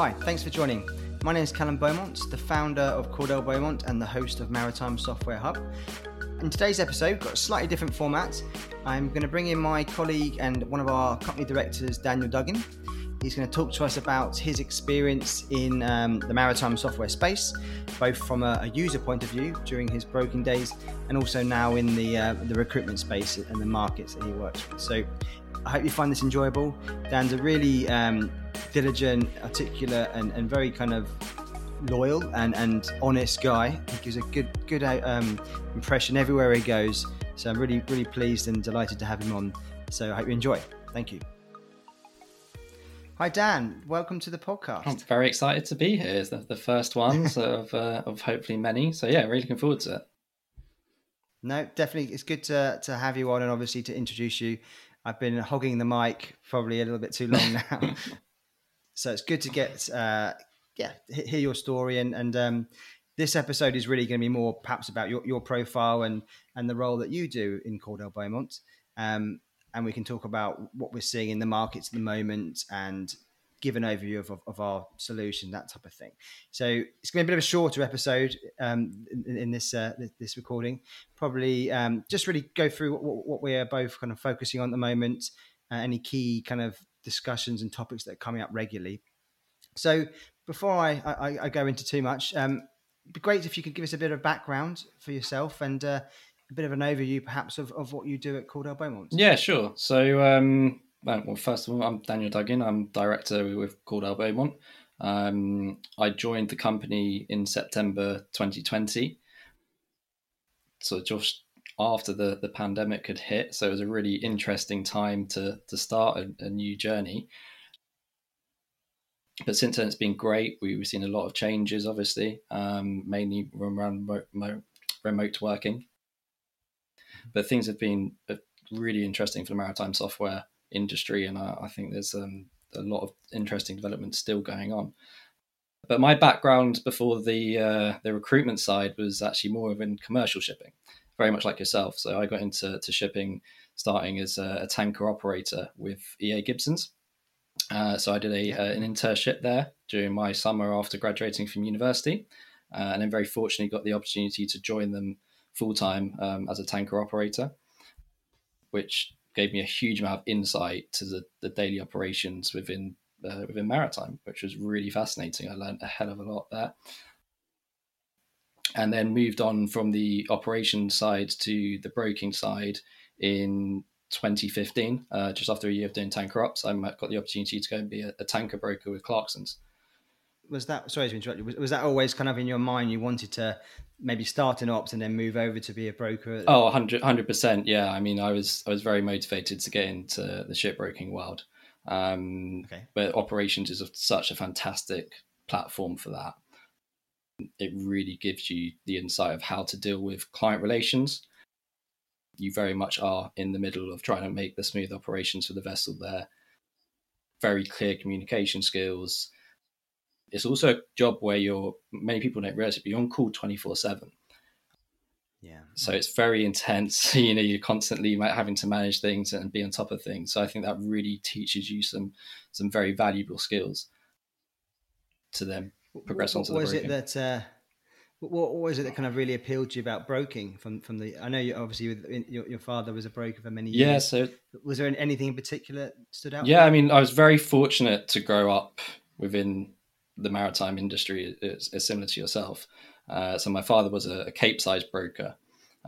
Hi, thanks for joining. My name is Callum Beaumont, the founder of Cordell Beaumont and the host of Maritime Software Hub. In today's episode, got a slightly different format. I'm going to bring in my colleague and one of our company directors, Daniel Duggin. He's going to talk to us about his experience in um, the maritime software space, both from a, a, user point of view during his broken days, and also now in the uh, the recruitment space and the markets that he works with. So, I hope you find this enjoyable. Dan's a really um, diligent, articulate, and, and very kind of loyal and, and honest guy. He gives a good good uh, um, impression everywhere he goes. So I'm really really pleased and delighted to have him on. So I hope you enjoy. Thank you. Hi Dan, welcome to the podcast. I'm very excited to be here. It's the, the first ones of uh, of hopefully many. So yeah, really looking forward to it. No, definitely, it's good to to have you on and obviously to introduce you. I've been hogging the mic probably a little bit too long now, so it's good to get uh, yeah hear your story and and um, this episode is really going to be more perhaps about your, your profile and and the role that you do in Cordell Beaumont. Um, and we can talk about what we're seeing in the markets at the moment and give an overview of, of, of our solution, that type of thing. So it's going to be a bit of a shorter episode um, in, in, this uh, this recording. Probably um, just really go through what, what, we're both kind of focusing on at the moment, uh, any key kind of discussions and topics that are coming up regularly. So before I, I, I go into too much, um, it'd be great if you could give us a bit of background for yourself and uh, a bit of an overview, perhaps, of, of what you do at Cordell Beaumont. Yeah, sure. So, um, well, first of all, I'm Daniel Duggin. I'm director with Cordell Beaumont. Um, I joined the company in September 2020. So just after the, the pandemic had hit, so it was a really interesting time to to start a, a new journey. But since then, it's been great. We, have seen a lot of changes, obviously, um, mainly around remote, remote working but things have been really interesting for the maritime software industry, and I, I think there's um, a lot of interesting developments still going on. But my background before the uh, the recruitment side was actually more of in commercial shipping, very much like yourself. So I got into to shipping starting as a, a tanker operator with EA Gibsons. Uh, so I did a, uh, an internship there during my summer after graduating from university, uh, and then very fortunately got the opportunity to join them full time um, as a tanker operator, which gave me a huge amount of insight to the, the daily operations within uh, within maritime, which was really fascinating. I learned a hell of a lot there. And then moved on from the operations side to the broking side in 2015, uh, just after a year of doing tanker ops. I got the opportunity to go and be a, a tanker broker with Clarksons was that sorry to interrupt you was, was, that always kind of in your mind you wanted to maybe start in ops and then move over to be a broker? Oh, 100 percent. Yeah, I mean, I was I was very motivated to get into the shipbroking world. Um, okay. But operations is such a fantastic platform for that. It really gives you the insight of how to deal with client relations. You very much are in the middle of trying to make the smooth operations for the vessel there. Very clear communication skills. It's also a job where you're many people don't realize it, but you're on call 24 7 yeah. So it's very intense you know you're constantly having to manage things and be on top of things. So i think that really teaches you some some very valuable skills to then progress what, onto what the was it that uh what, was it that kind of really appealed to you about broking from from the i know you obviously your, your father was a broker for many years yeah so was there anything in particular stood out yeah i mean i was very fortunate to grow up within the maritime industry it's, is similar to yourself. Uh, so my father was a, a Capesize broker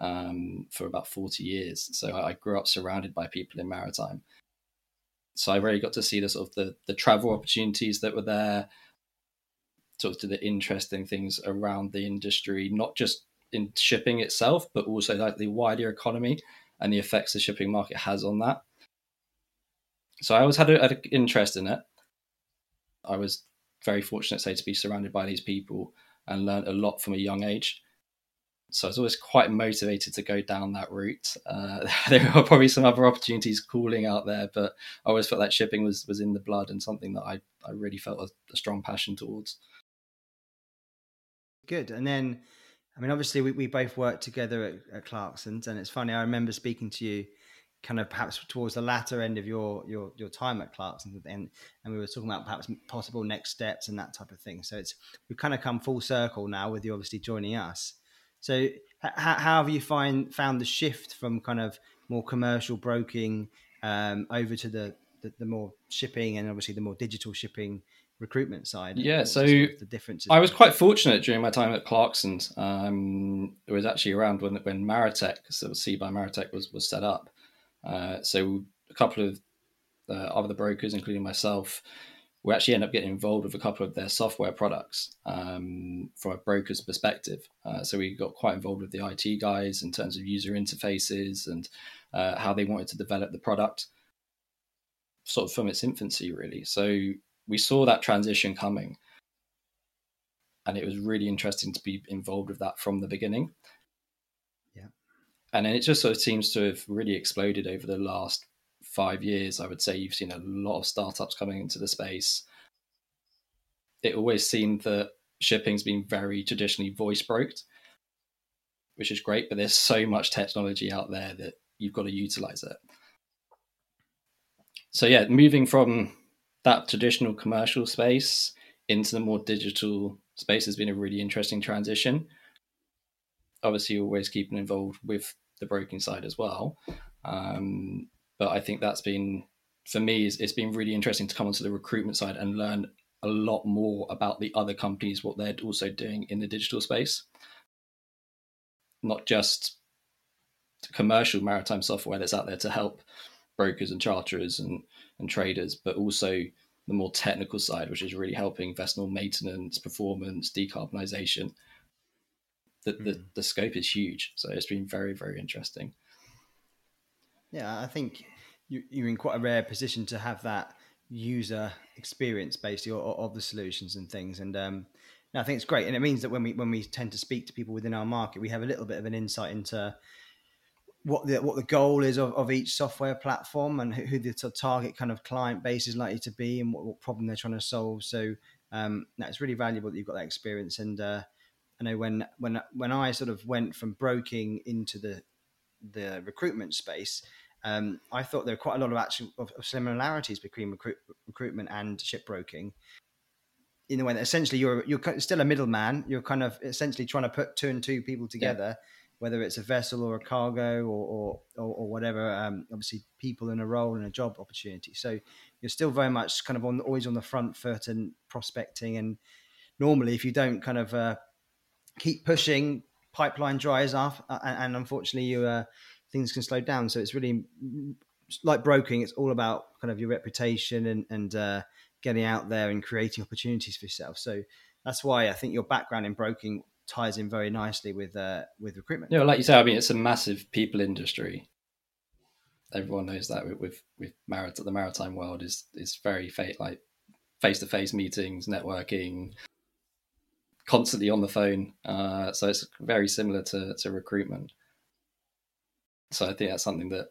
um, for about 40 years. So I grew up surrounded by people in maritime. So I really got to see the sort of the, the travel opportunities that were there, sort of to the interesting things around the industry, not just in shipping itself, but also like the wider economy and the effects the shipping market has on that. So I always had an interest in it. I was very fortunate, say, to be surrounded by these people and learned a lot from a young age. So I was always quite motivated to go down that route. Uh, there are probably some other opportunities calling out there, but I always felt that shipping was, was in the blood and something that I, I really felt a, a strong passion towards. Good. And then, I mean, obviously, we, we both worked together at, at Clarkson's, and it's funny, I remember speaking to you kind of perhaps towards the latter end of your your your time at Clark's, and and, we were talking about perhaps possible next steps and that type of thing. So it's we've kind of come full circle now with you obviously joining us. So how, how have you find found the shift from kind of more commercial broking um, over to the, the, the more shipping and obviously the more digital shipping recruitment side? Yeah, so the difference. I was quite fortunate during my time at Clarkson's. Um, it was actually around when when Maritech, so Sea by Maritech was was set up. Uh, so a couple of uh, other brokers, including myself, we actually end up getting involved with a couple of their software products um, from a broker's perspective. Uh, so we got quite involved with the IT guys in terms of user interfaces and uh, how they wanted to develop the product, sort of from its infancy, really. So we saw that transition coming, and it was really interesting to be involved with that from the beginning. Yeah, and then it just sort of seems to have really exploded over the last five years, I would say you've seen a lot of startups coming into the space. It always seemed that shipping's been very traditionally voice broked, which is great, but there's so much technology out there that you've got to utilize it. So yeah, moving from that traditional commercial space into the more digital space has been a really interesting transition. Obviously, always keeping involved with the broking side as well. Um, but I think that's been for me it's, it's been really interesting to come onto the recruitment side and learn a lot more about the other companies what they're also doing in the digital space not just commercial maritime software that's out there to help brokers and charterers and, and traders but also the more technical side which is really helping vessel maintenance performance decarbonisation the, mm. the, hmm. the scope is huge so it's been very very interesting yeah, I think you, you're in quite a rare position to have that user experience basically of, of the solutions and things. And um, I think it's great, and it means that when we when we tend to speak to people within our market, we have a little bit of an insight into what the what the goal is of, of each software platform and who, the target kind of client base is likely to be and what, what problem they're trying to solve. So um, no, it's really valuable that you've got that experience. And uh, I know when when when I sort of went from broking into the the recruitment space, um, I thought there were quite a lot of actual of, of similarities between recruit, recruitment and shipbroking. In the way that essentially you're you're still a middleman. You're kind of essentially trying to put two and two people together, yeah. Whether it's a vessel or a cargo or or, or, or whatever. Um, obviously, people in a role and a job opportunity. So you're still very much kind of on always on the front foot and prospecting. And normally, if you don't kind of uh, keep pushing, pipeline dries off, uh, and, and, unfortunately, you uh, things can slow down. So it's really like broking. It's all about kind of your reputation and and uh, getting out there and creating opportunities for yourself. So that's why I think your background in broking ties in very nicely with uh, with recruitment. Yeah, like you say, I mean, it's a massive people industry. Everyone knows that with with, with marit- the maritime world is is very like face to face meetings, networking, constantly on the phone. Uh, so it's very similar to to recruitment. So I think that's something that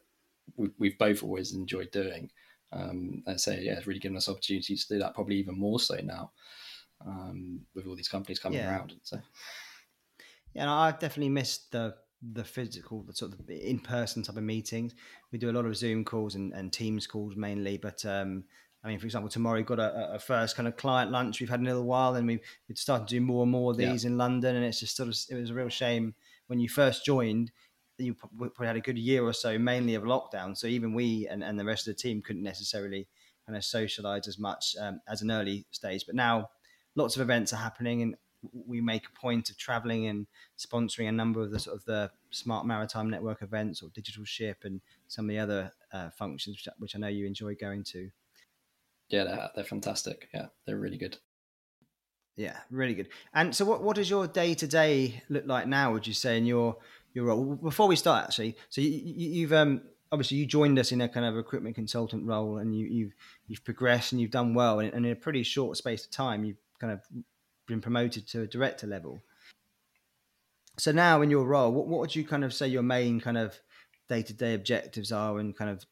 we, have both always enjoyed doing. Um, and so yeah, it's really given us opportunities to do that. Probably even more so now um, with all these companies coming yeah. around. So yeah, and I've definitely missed the the physical, the sort of in person type of meetings. We do a lot of Zoom calls and, and Teams calls mainly, but um, I mean, for example, tomorrow we've got a, a, first kind of client lunch we've had in a little while, and we've, we've started to do more and more of these yeah. in London, and it's just sort of it was a real shame when you first joined you probably had a good year or so, mainly of lockdown. So even we and, and the rest of the team couldn't necessarily kind of socialize as much um, as an early stage. But now lots of events are happening, and we make a point of traveling and sponsoring a number of the sort of the smart maritime network events or digital ship and some of the other uh, functions, which, which I know you enjoy going to. Yeah, they're, they're fantastic. Yeah, they're really good. Yeah, really good. And so, what, what does your day to day look like now? Would you say in your your role. Before we start, actually, so you, have um, obviously you joined us in a kind of recruitment consultant role, and you, you've, you've progressed and you've done well, and, and in a pretty short space of time, you've kind of been promoted to a director level. So now, in your role, what, what would you kind of say your main kind of day to day objectives are, and kind of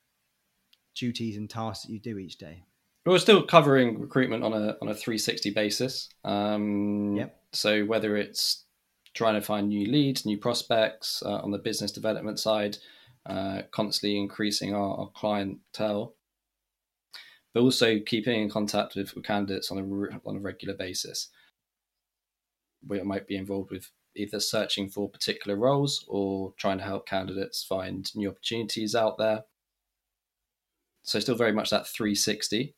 duties and tasks that you do each day? We're still covering recruitment on a on a 360 basis. Um, yep. So whether it's trying to find new leads, new prospects uh, on the business development side, uh, constantly increasing our, our, clientele, but also keeping in contact with, with candidates on a on a regular basis. We might be involved with either searching for particular roles or trying to help candidates find new opportunities out there. So still very much that 360.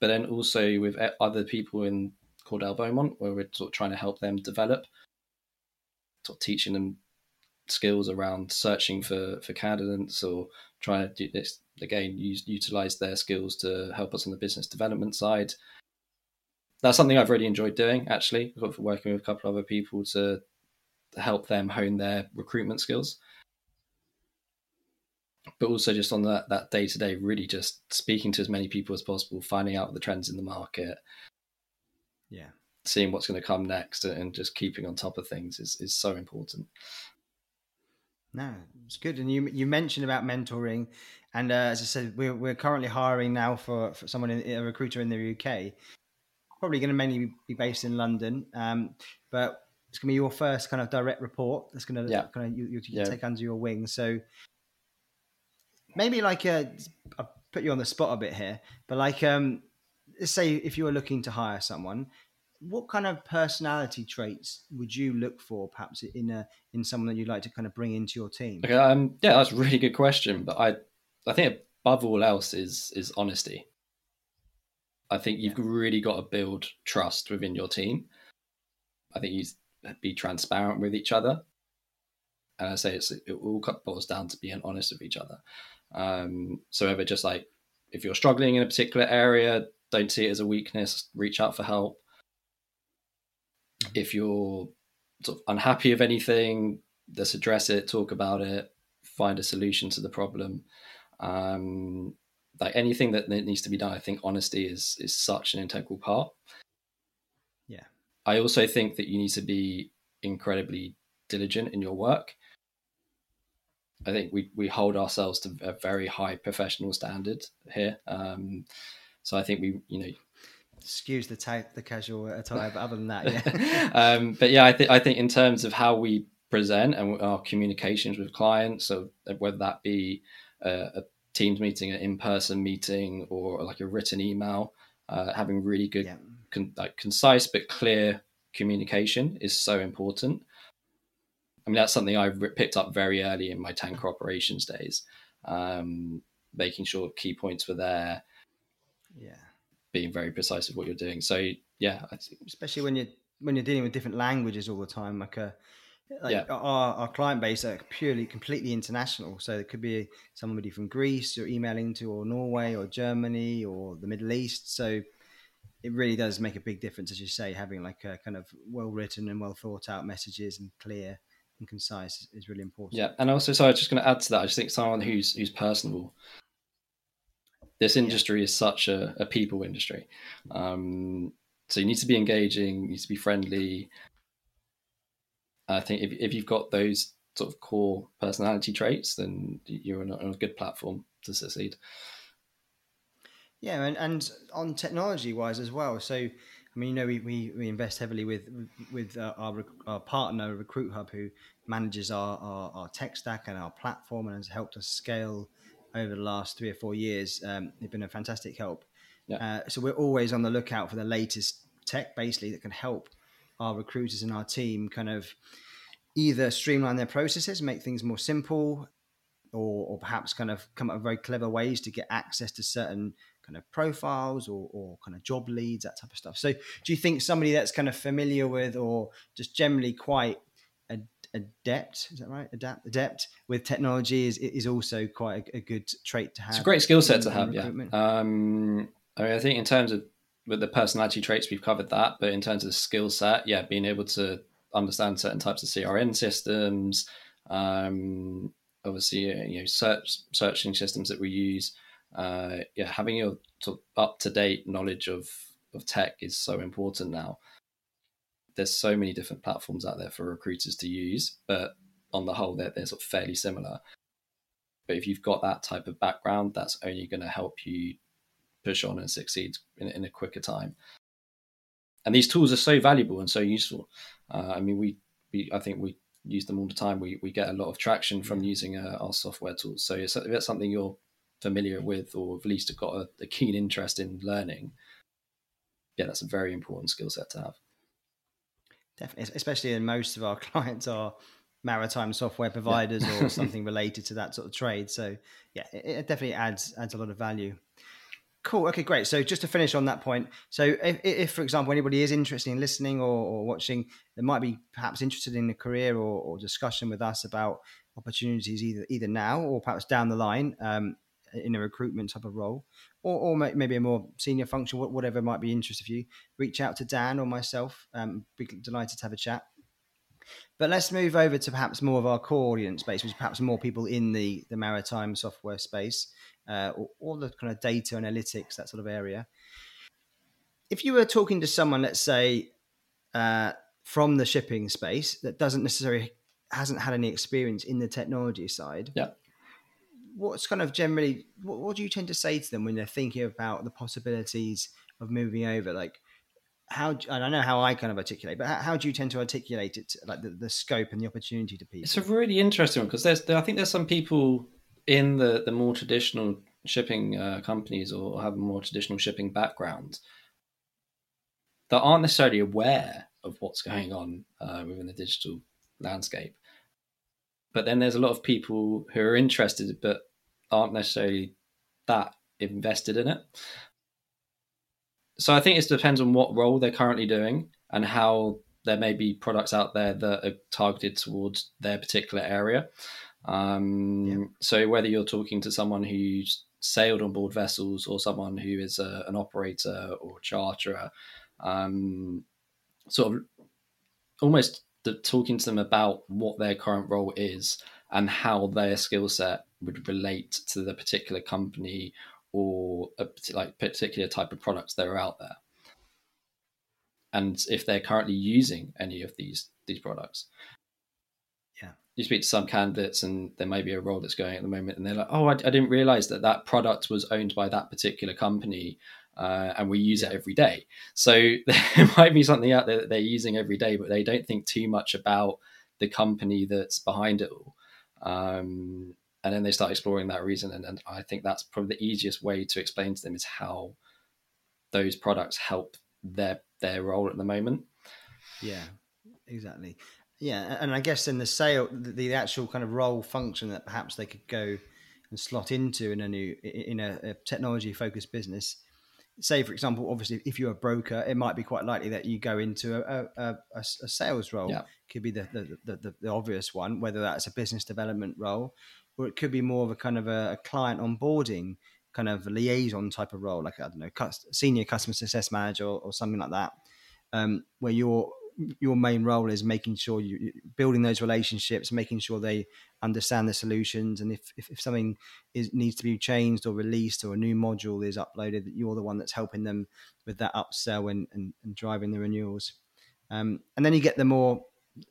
But then also with other people in Cordell Beaumont, where we're sort of trying to help them develop, sort of teaching them skills around searching for for candidates or trying to do this again use utilize their skills to help us on the business development side that's something I've really enjoyed doing. Actually, working with a couple of other people to help them hone their recruitment skills, but also just on that that day to day, really just speaking to as many people as possible, finding out the trends in the market. Yeah, seeing what's going to come next, and just keeping on top of things is is so important. No, it's good. And you you mentioned about mentoring, and uh, as I said, we're we're currently hiring now for, for someone in, a recruiter in the UK probably going to mainly be based in London. Um, but it's going to be your first kind of direct report that's going to yeah. kind of you, you, yeah. take under your wing. So maybe like a, I'll put you on the spot a bit here, but like um, let's say if you were looking to hire someone, what kind of personality traits would you look for perhaps in a in someone that you'd like to kind of bring into your team? Okay, um, yeah, that's a really good question. But I I think above all else is is honesty. I think you've yeah. really got to build trust within your team. I think you be transparent with each other. And I say it's, it all boils down to being honest with each other. Um, so ever just like if you're struggling in a particular area, don't see it as a weakness. Reach out for help. Mm-hmm. If you're sort of unhappy with anything, let's address it, talk about it, find a solution to the problem. Um, like anything that needs to be done, I think honesty is is such an integral part. Yeah. I also think that you need to be incredibly diligent in your work. I think we, we hold ourselves to a very high professional standard here. Um, so I think we, you know, excuse the type, the casual attire, but other than that, yeah. um, but yeah, I think I think in terms of how we present and our communications with clients, so whether that be a, a Teams meeting, an in-person meeting, or like a written email. Uh, having really good, yeah. con- like concise but clear communication is so important. I mean, that's something I picked up very early in my tanker operations days. Um, making sure key points were there. Yeah. Being very precise with what you're doing. So yeah, especially when you're when you're dealing with different languages all the time, like a like yeah. our, our client base are purely completely international. So it could be somebody from greece you're emailing to or norway or germany or the middle east. So it really does make a big difference as you say having like a kind of well written and well thought out messages and clear and concise is, really important. Yeah and also so i was just going to add to that i just think someone who's who's personable. This industry yeah. is such a, a people industry. Um, so you need to be engaging you need to be friendly I think if, if you've got those sort of core personality traits, then you're on a, good platform to succeed. Yeah, and, and on technology wise as well. So, I mean, you know, we, we, we invest heavily with with uh, our, our partner Recruit Hub, who manages our, our, our, tech stack and our platform and has helped us scale over the last three or four years. Um, they've been a fantastic help. Yeah. Uh, so we're always on the lookout for the latest tech, basically, that can help our recruiters and our team kind of either streamline their processes, make things more simple, or, or perhaps kind of come up with very clever ways to get access to certain kind of profiles or, or kind of job leads, that type of stuff. So, do you think somebody that's kind of familiar with or just generally quite adept is that right? Adapt adept with technology is is also quite a, a good trait to have it's a great skill set to have yeah. um i mean i think in terms of with the personality traits, we've covered that. But in terms of skill set, yeah, being able to understand certain types of CRM systems, um, obviously, uh, you know, search searching systems that we use. Uh, yeah, having your sort of up to date knowledge of of tech is so important now. There's so many different platforms out there for recruiters to use, but on the whole, they're, they're sort of fairly similar. But if you've got that type of background, that's only going to help you push on and succeed in, in a quicker time. And these tools are so valuable and so useful. Uh, I mean, we, we I think we use them all the time. We we get a lot of traction from using uh, our software tools. So if that's something you're familiar with, or at least have got a, a keen interest in learning, yeah, that's a very important skill set to have. Definitely, especially in most of our clients are maritime software providers yeah. or something related to that sort of trade. So yeah, it, it, definitely adds adds a lot of value. Cool. Okay, great. So just to finish on that point, so if, if for example anybody is interested in listening or, or, watching, they might be perhaps interested in a career or, or, discussion with us about opportunities either either now or perhaps down the line um, in a recruitment type of role, or, or maybe a more senior function, whatever might be interest of you. Reach out to Dan or myself. Um, be delighted to have a chat. But let's move over to perhaps more of our core audience base, which is perhaps more people in the, the maritime software space, uh, or, or the kind of data analytics, that sort of area. If you were talking to someone, let's say, uh, from the shipping space that doesn't necessarily hasn't had any experience in the technology side, yeah. What's kind of generally what, what do you tend to say to them when they're thinking about the possibilities of moving over? Like, how I don't know how I kind of articulate, but how, how do you tend to articulate it, like the, the, scope and the opportunity to people? It's a really interesting one because there's I think there's some people in the the more traditional shipping uh, companies or have a more traditional shipping background that aren't necessarily aware of what's going on uh, within the digital landscape. But then there's a lot of people who are interested but aren't necessarily that invested in it so I think it depends on what role they're currently doing and how there may be products out there that are targeted towards their particular area. Um, yeah. So whether you're talking to someone who's sailed on board vessels or someone who is a, an operator or charterer, um, sort of almost the, talking to them about what their current role is and how their skill set would relate to the particular company or a like particular type of products that are out there and if they're currently using any of these these products you speak to some candidates and there may be a role that's going at the moment and they're like oh i, I didn't realize that that product was owned by that particular company uh, and we use yeah. it every day. So there might be something out there that they're using every day but they don't think too much about the company that's behind it all. Um, and then they start exploring that reason and, and i think that's probably the easiest way to explain to them is how those products help their their role at the moment. Yeah exactly yeah and i guess in the sale the, the actual kind of role function that perhaps they could go and slot into in a new in a, a technology focused business say for example obviously if you're a broker it might be quite likely that you go into a, a, a, sales role yeah. could be the the, the the, obvious one whether that's a business development role or it could be more of a kind of a, client onboarding kind of liaison type of role, like I don't know, senior customer success manager or, or something like that, um, where your your main role is making sure you building those relationships, making sure they understand the solutions, and if if, if something is needs to be changed or released or a new module is uploaded, that you're the one that's helping them with that upsell and and, and driving the renewals. Um, and then you get the more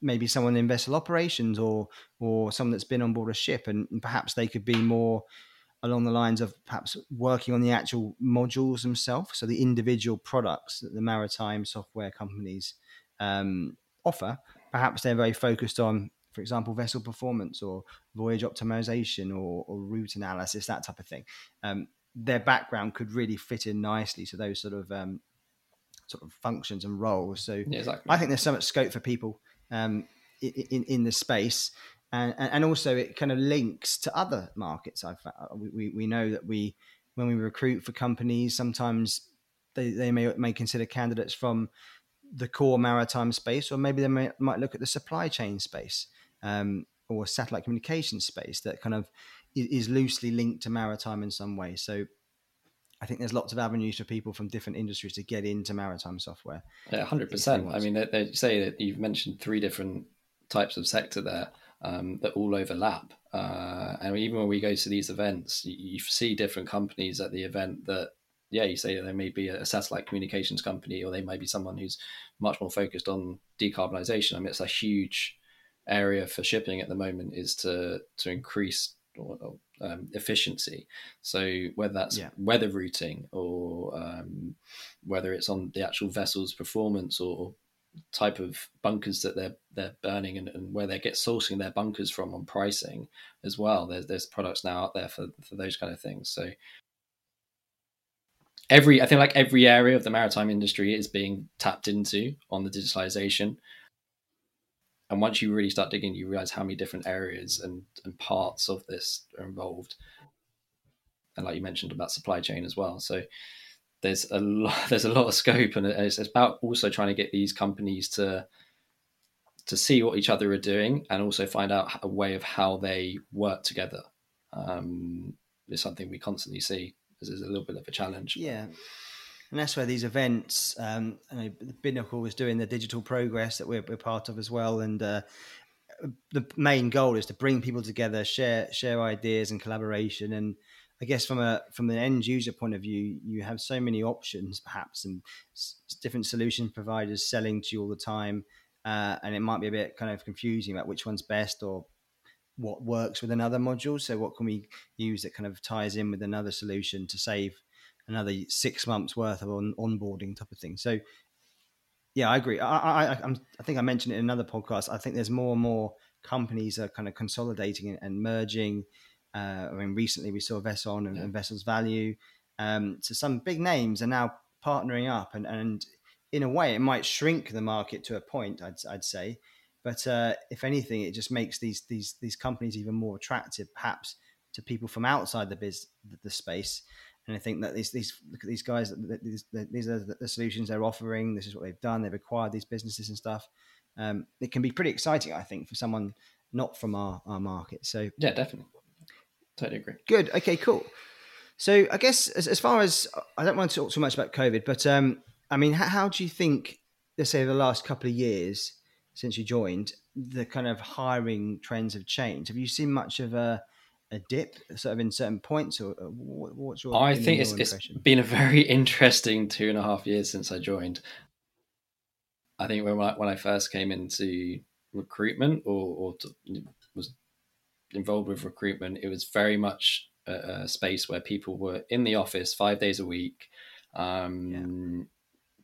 maybe someone in vessel operations or or someone that's been on board a ship and, and, perhaps they could be more along the lines of perhaps working on the actual modules themselves so the individual products that the maritime software companies um, offer perhaps they're very focused on for example vessel performance or voyage optimization or, or route analysis that type of thing um, their background could really fit in nicely to those sort of um, sort of functions and roles. So yeah, exactly. I think there's so much scope for people um, in in the space, and and also it kind of links to other markets. I've we we know that we when we recruit for companies, sometimes they, they may may consider candidates from the core maritime space, or maybe they may, might look at the supply chain space um, or satellite communication space that kind of is loosely linked to maritime in some way. So I think there's lots of avenues for people from different industries to get into maritime software. Yeah, hundred percent. I mean, they, they, say that you've mentioned three different types of sector there um, that all overlap. Uh, and even when we go to these events, you, you, see different companies at the event that, yeah, you say they may be a satellite communications company, or they might be someone who's much more focused on decarbonisation. I mean, it's a huge area for shipping at the moment is to to increase um, efficiency. So whether that's yeah. weather routing or um, whether it's on the actual vessel's performance or type of bunkers that they're they're burning and, and where they get sourcing their bunkers from on pricing as well. There's there's products now out there for for those kind of things. So every I think like every area of the maritime industry is being tapped into on the digitalization. And once you really start digging, you realize how many different areas and, and parts of this are involved. And like you mentioned about supply chain as well. So there's a lot there's a lot of scope and it's, about also trying to get these companies to to see what each other are doing and also find out a way of how they work together um, is something we constantly see as is a little bit of a challenge. Yeah. And that's where these events um, know, binnacle was doing the digital progress that we're, we're part of as well. And uh, the main goal is to bring people together share share ideas and collaboration. And I guess from a from an end user point of view, you have so many options, perhaps, and s- different solution providers selling to you all the time, uh, and it might be a bit kind of confusing about which one's best or what works with another module. So, what can we use that kind of ties in with another solution to save another six months worth of on- onboarding type of thing? So, yeah, I agree. I, I, I'm, I think I mentioned it in another podcast. I think there's more and more companies are kind of consolidating and merging uh, I mean, recently we saw Veson and, yeah. and VesselsValue. Um, so some big names are now partnering up, and, and in a way, it might shrink the market to a point. I'd, I'd say, but uh, if anything, it just makes these these these companies even more attractive, perhaps to people from outside the biz the space. And I think that these these look at these guys. These, these are the solutions they're offering. This is what they've done. They've acquired these businesses and stuff. Um, it can be pretty exciting, I think, for someone not from our, our market. So yeah, definitely. Totally agree. Good. Okay. Cool. So I guess as, as far as I don't want to talk too much about COVID, but um, I mean, how, how do you think, let's say, the last couple of years since you joined, the kind of hiring trends have changed? Have you seen much of a a dip, sort of in certain points, or what's your? I think it's, it's been a very interesting two and a half years since I joined. I think when I, when I first came into recruitment or, or to, was involved with recruitment, it was very much a, a, space where people were in the office five days a week. Um.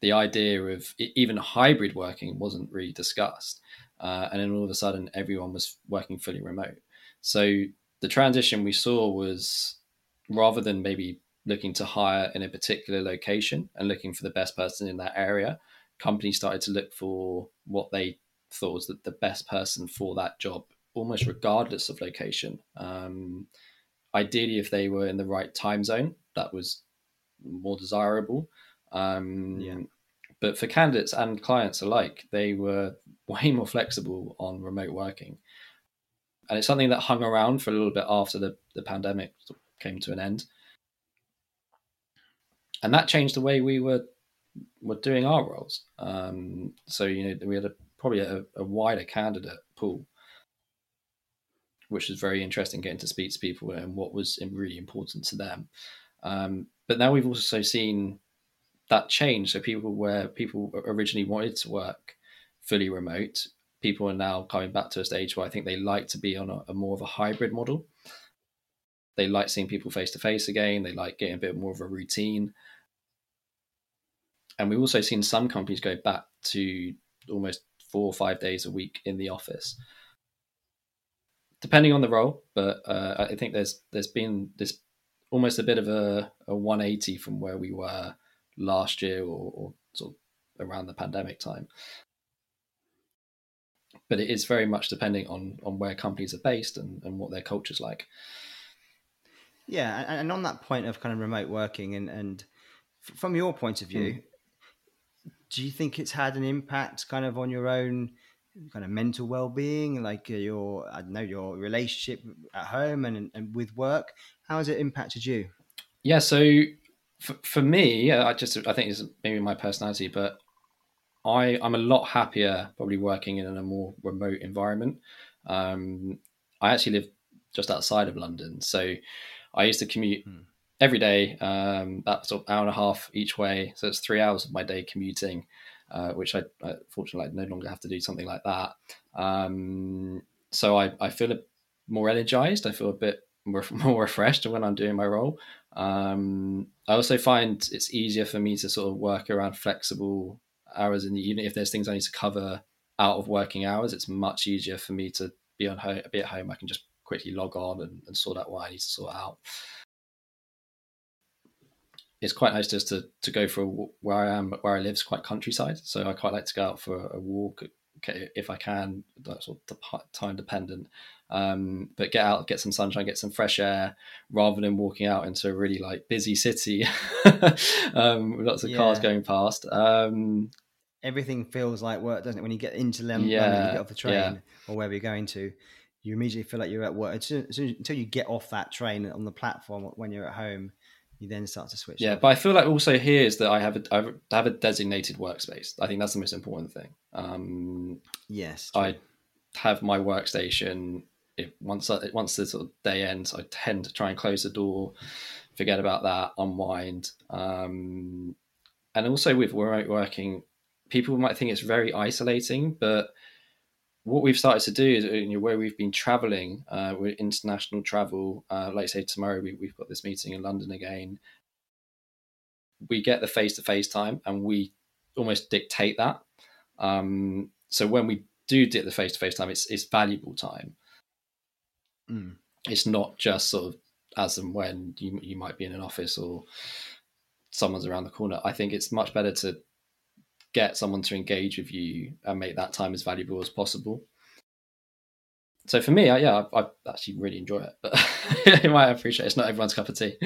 The idea of even hybrid working wasn't really discussed. Uh, and then all of a sudden, everyone was working fully remote. So the transition we saw was rather than maybe looking to hire in a particular location and looking for the best person in that area, companies started to look for what they thought was the, best person for that job almost regardless of location. Um, ideally, if they were in the right time zone, that was more desirable. Um, yeah. But for candidates and clients alike, they were way more flexible on remote working. And it's something that hung around for a little bit after the, the pandemic came to an end. And that changed the way we were were doing our roles. Um, so you know we had a, probably a, a wider candidate pool which was very interesting getting to speak to people and what was really important to them. Um, but now we've also seen that change. So people where people originally wanted to work fully remote, people are now coming back to a stage where I think they like to be on a, a more of a hybrid model. They like seeing people face to face again. They like getting a bit more of a routine. And we've also seen some companies go back to almost four or five days a week in the office depending on the role. But uh, I think there's there's been this almost a bit of a, a 180 from where we were last year or, or sort of around the pandemic time. But it is very much depending on on where companies are based and, and what their culture's like. Yeah, and on that point of kind of remote working and and from your point of view, mm. do you think it's had an impact kind of on your own kind of mental well-being like uh, your i don't know your relationship at home and, and with work how has it impacted you yeah so for, for me i just i think it's maybe my personality but i i'm a lot happier probably working in a more remote environment um, i actually live just outside of london so i used to commute hmm. every day um, that sort of hour and a half each way so it's three hours of my day commuting uh, which I, I fortunately I no longer have to do something like that. Um, so I, I feel more energized. I feel a bit more, more refreshed when I'm doing my role. Um, I also find it's easier for me to sort of work around flexible hours in the evening. If there's things I need to cover out of working hours, it's much easier for me to be on home, be at home. I can just quickly log on and, and sort out what I need to sort out. It's quite nice just to, to go for where I am, where I live is quite countryside. So I quite like to go out for a walk if I can, that's sort of time dependent. Um, but get out, get some sunshine, get some fresh air, rather than walking out into a really like busy city, um, with lots of yeah. cars going past. Um, Everything feels like work, doesn't it? When you get into London, yeah, you get off the train yeah. or wherever you're going to, you immediately feel like you're at work. until you get off that train on the platform when you're at home, you then start to switch. Yeah, off. but I feel like also here is that I have a I have a designated workspace. I think that's the most important thing. Um, yes, true. I have my workstation. Once I, once the sort of day ends, I tend to try and close the door, forget about that, unwind. Um, and also with remote working, people might think it's very isolating, but what we've started to do is you know, where we've been traveling uh, with international travel uh, like say tomorrow we, have got this meeting in london again. We get the face-to-face time and we almost dictate that. Um, so when we do get the face-to-face time it's, it's valuable time it's not just sort of as and when you, you might be in an office or someone's around the corner i think it's much better to get someone to engage with you and make that time as valuable as possible. So for me, I, yeah, I, I, actually really enjoy it, but you might appreciate it. it's not everyone's cup of tea.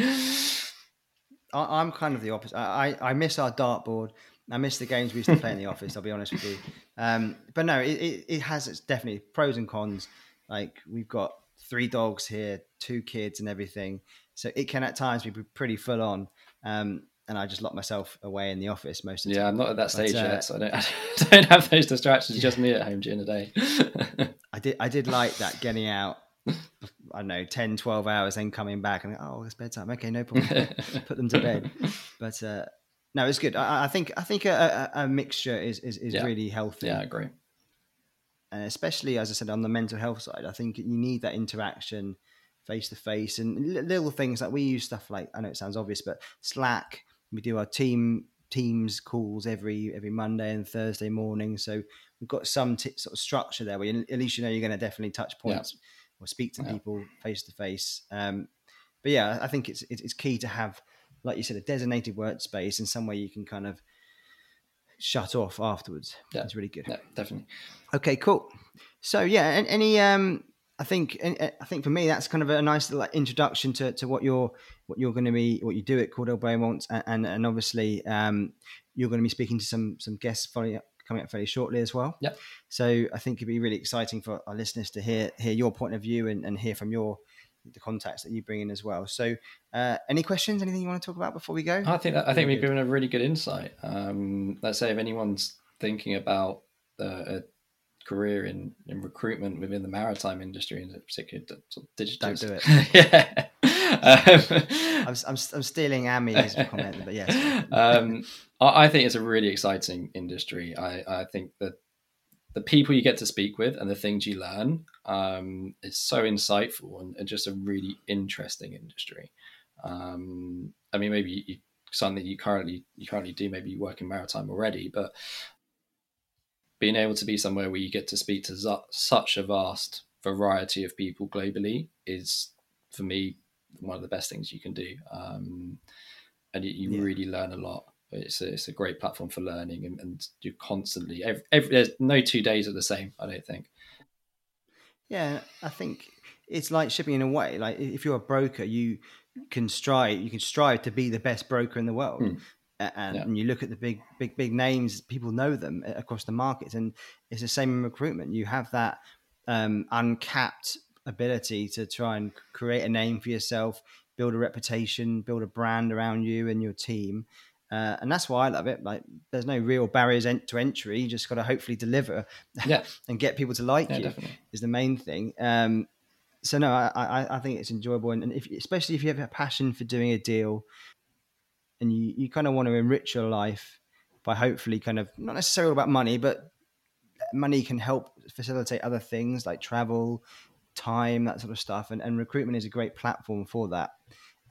I, am kind of the opposite. I, I miss our dartboard. I miss the games we used to play in the office. I'll be honest with you. Um, but no, it, it, it has its definitely pros and cons. Like we've got three dogs here, two kids, and everything. So it can at times be pretty full on. Um, and I just lock myself away in the office most of the yeah, time. Yeah, I'm not at that stage but, uh, yet, so I don't, I don't have those distractions. Yeah. Just me at home during the day. I did I did like that getting out. I don't know 10, 12 hours, then coming back and oh, it's bedtime. Okay, no problem. Put them to bed. But uh, no, it's good. I, I think I think a, a, a mixture is is, is yeah. really healthy. Yeah, I agree. And especially as I said on the mental health side, I think you need that interaction face to face and little things like we use stuff like I know it sounds obvious, but Slack we do our team teams calls every every Monday and Thursday morning. So we've got some t- sort of structure there where you, at least you know you're going to definitely touch points yeah. or speak to yeah. people face to face. But yeah, I think it's it's key to have, like you said, a designated workspace and somewhere you can kind of shut off afterwards. Yeah. It's really good. Yeah, definitely. Okay, cool. So yeah, any um I think I think for me that's kind of a nice little introduction to, to what you're what you're going to be what you do at Cordell Beaumont and and, and obviously um, you're going to be speaking to some some guests coming up fairly shortly as well. Yeah. So I think it'd be really exciting for our listeners to hear hear your point of view and, and hear from your the contacts that you bring in as well. So uh, any questions? Anything you want to talk about before we go? I think that, I think we've given a really good insight. Um, let's say if anyone's thinking about uh, a career in, in recruitment within the maritime industry, in particular sort of digital. Don't do it. yeah. Um, I'm, I'm, I'm, stealing Ami's comment, but yes. Um, I, I, think it's a really exciting industry. I, I think that the people you get to speak with and the things you learn um, is so insightful and, and, just a really interesting industry. Um, I mean, maybe you, something you currently you currently do. Maybe you work in maritime already, but being able to be somewhere where you get to speak to such a vast variety of people globally is for me one of the best things you can do um, and you, you yeah. really learn a lot it's a, it's a great platform for learning and, and you constantly every, every, there's no two days are the same i don't think. Yeah i think it's like shipping in a way like if you're a broker you can strive you can strive to be the best broker in the world. Mm and, yeah. and, you look at the big big big names people know them across the markets and it's the same in recruitment. You have that um, uncapped ability to try and create a name for yourself build a reputation build a brand around you and your team uh, and that's why I love it. Like, there's no real barriers to entry. You just got to hopefully deliver, yeah, and get people to like yeah, you. Definitely. Is the main thing. Um, so no, I, I, I think it's enjoyable, and, and if, especially if you have a passion for doing a deal, and you, you kind of want to enrich your life by hopefully kind of not necessarily about money, but money can help facilitate other things like travel, time, that sort of stuff. And, and recruitment is a great platform for that.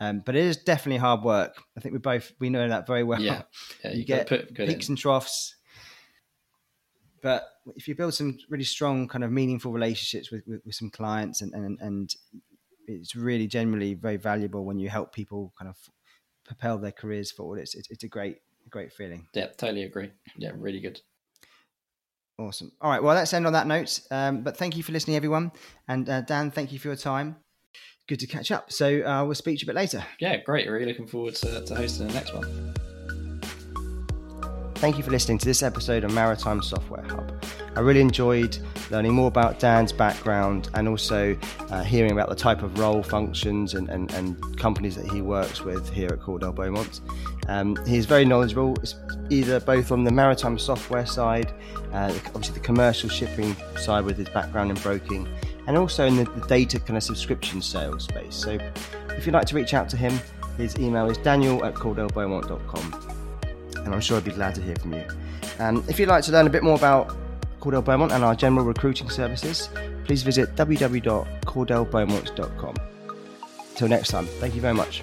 Um, but it is definitely hard work. I think we both we know that very well. Yeah, yeah you, you get put, peaks in. and troughs. but if you build some really strong kind of meaningful relationships with, with, with some clients and, and and it's really generally very valuable when you help people kind of propel their careers forward. It's it's, it's a great great feeling. Yeah totally agree. Yeah really good. Awesome. All right well let's end on that note. Um, but thank you for listening everyone. And uh, dan thank you for your time good to catch up. So uh, we'll speak to you a bit later. Yeah great. Really looking forward to, to hosting the next one. Thank you for listening to this episode of Maritime Software Hub. I really enjoyed learning more about Dan's background and also uh, hearing about the type of role functions and, and, and, companies that he works with here at Cordell Beaumont. Um, he's very knowledgeable, either both on the maritime software side, uh, obviously the commercial shipping side with his background in broking, and also in the, the data kind of subscription sales space. So if you'd like to reach out to him, his email is daniel at cordellbeaumont.com and I'm sure I'd be glad to hear from you. Um, if you'd like to learn a bit more about Cordell Beaumont and our general recruiting services, please visit www.cordellbeaumont.com. Till next time, thank you very much.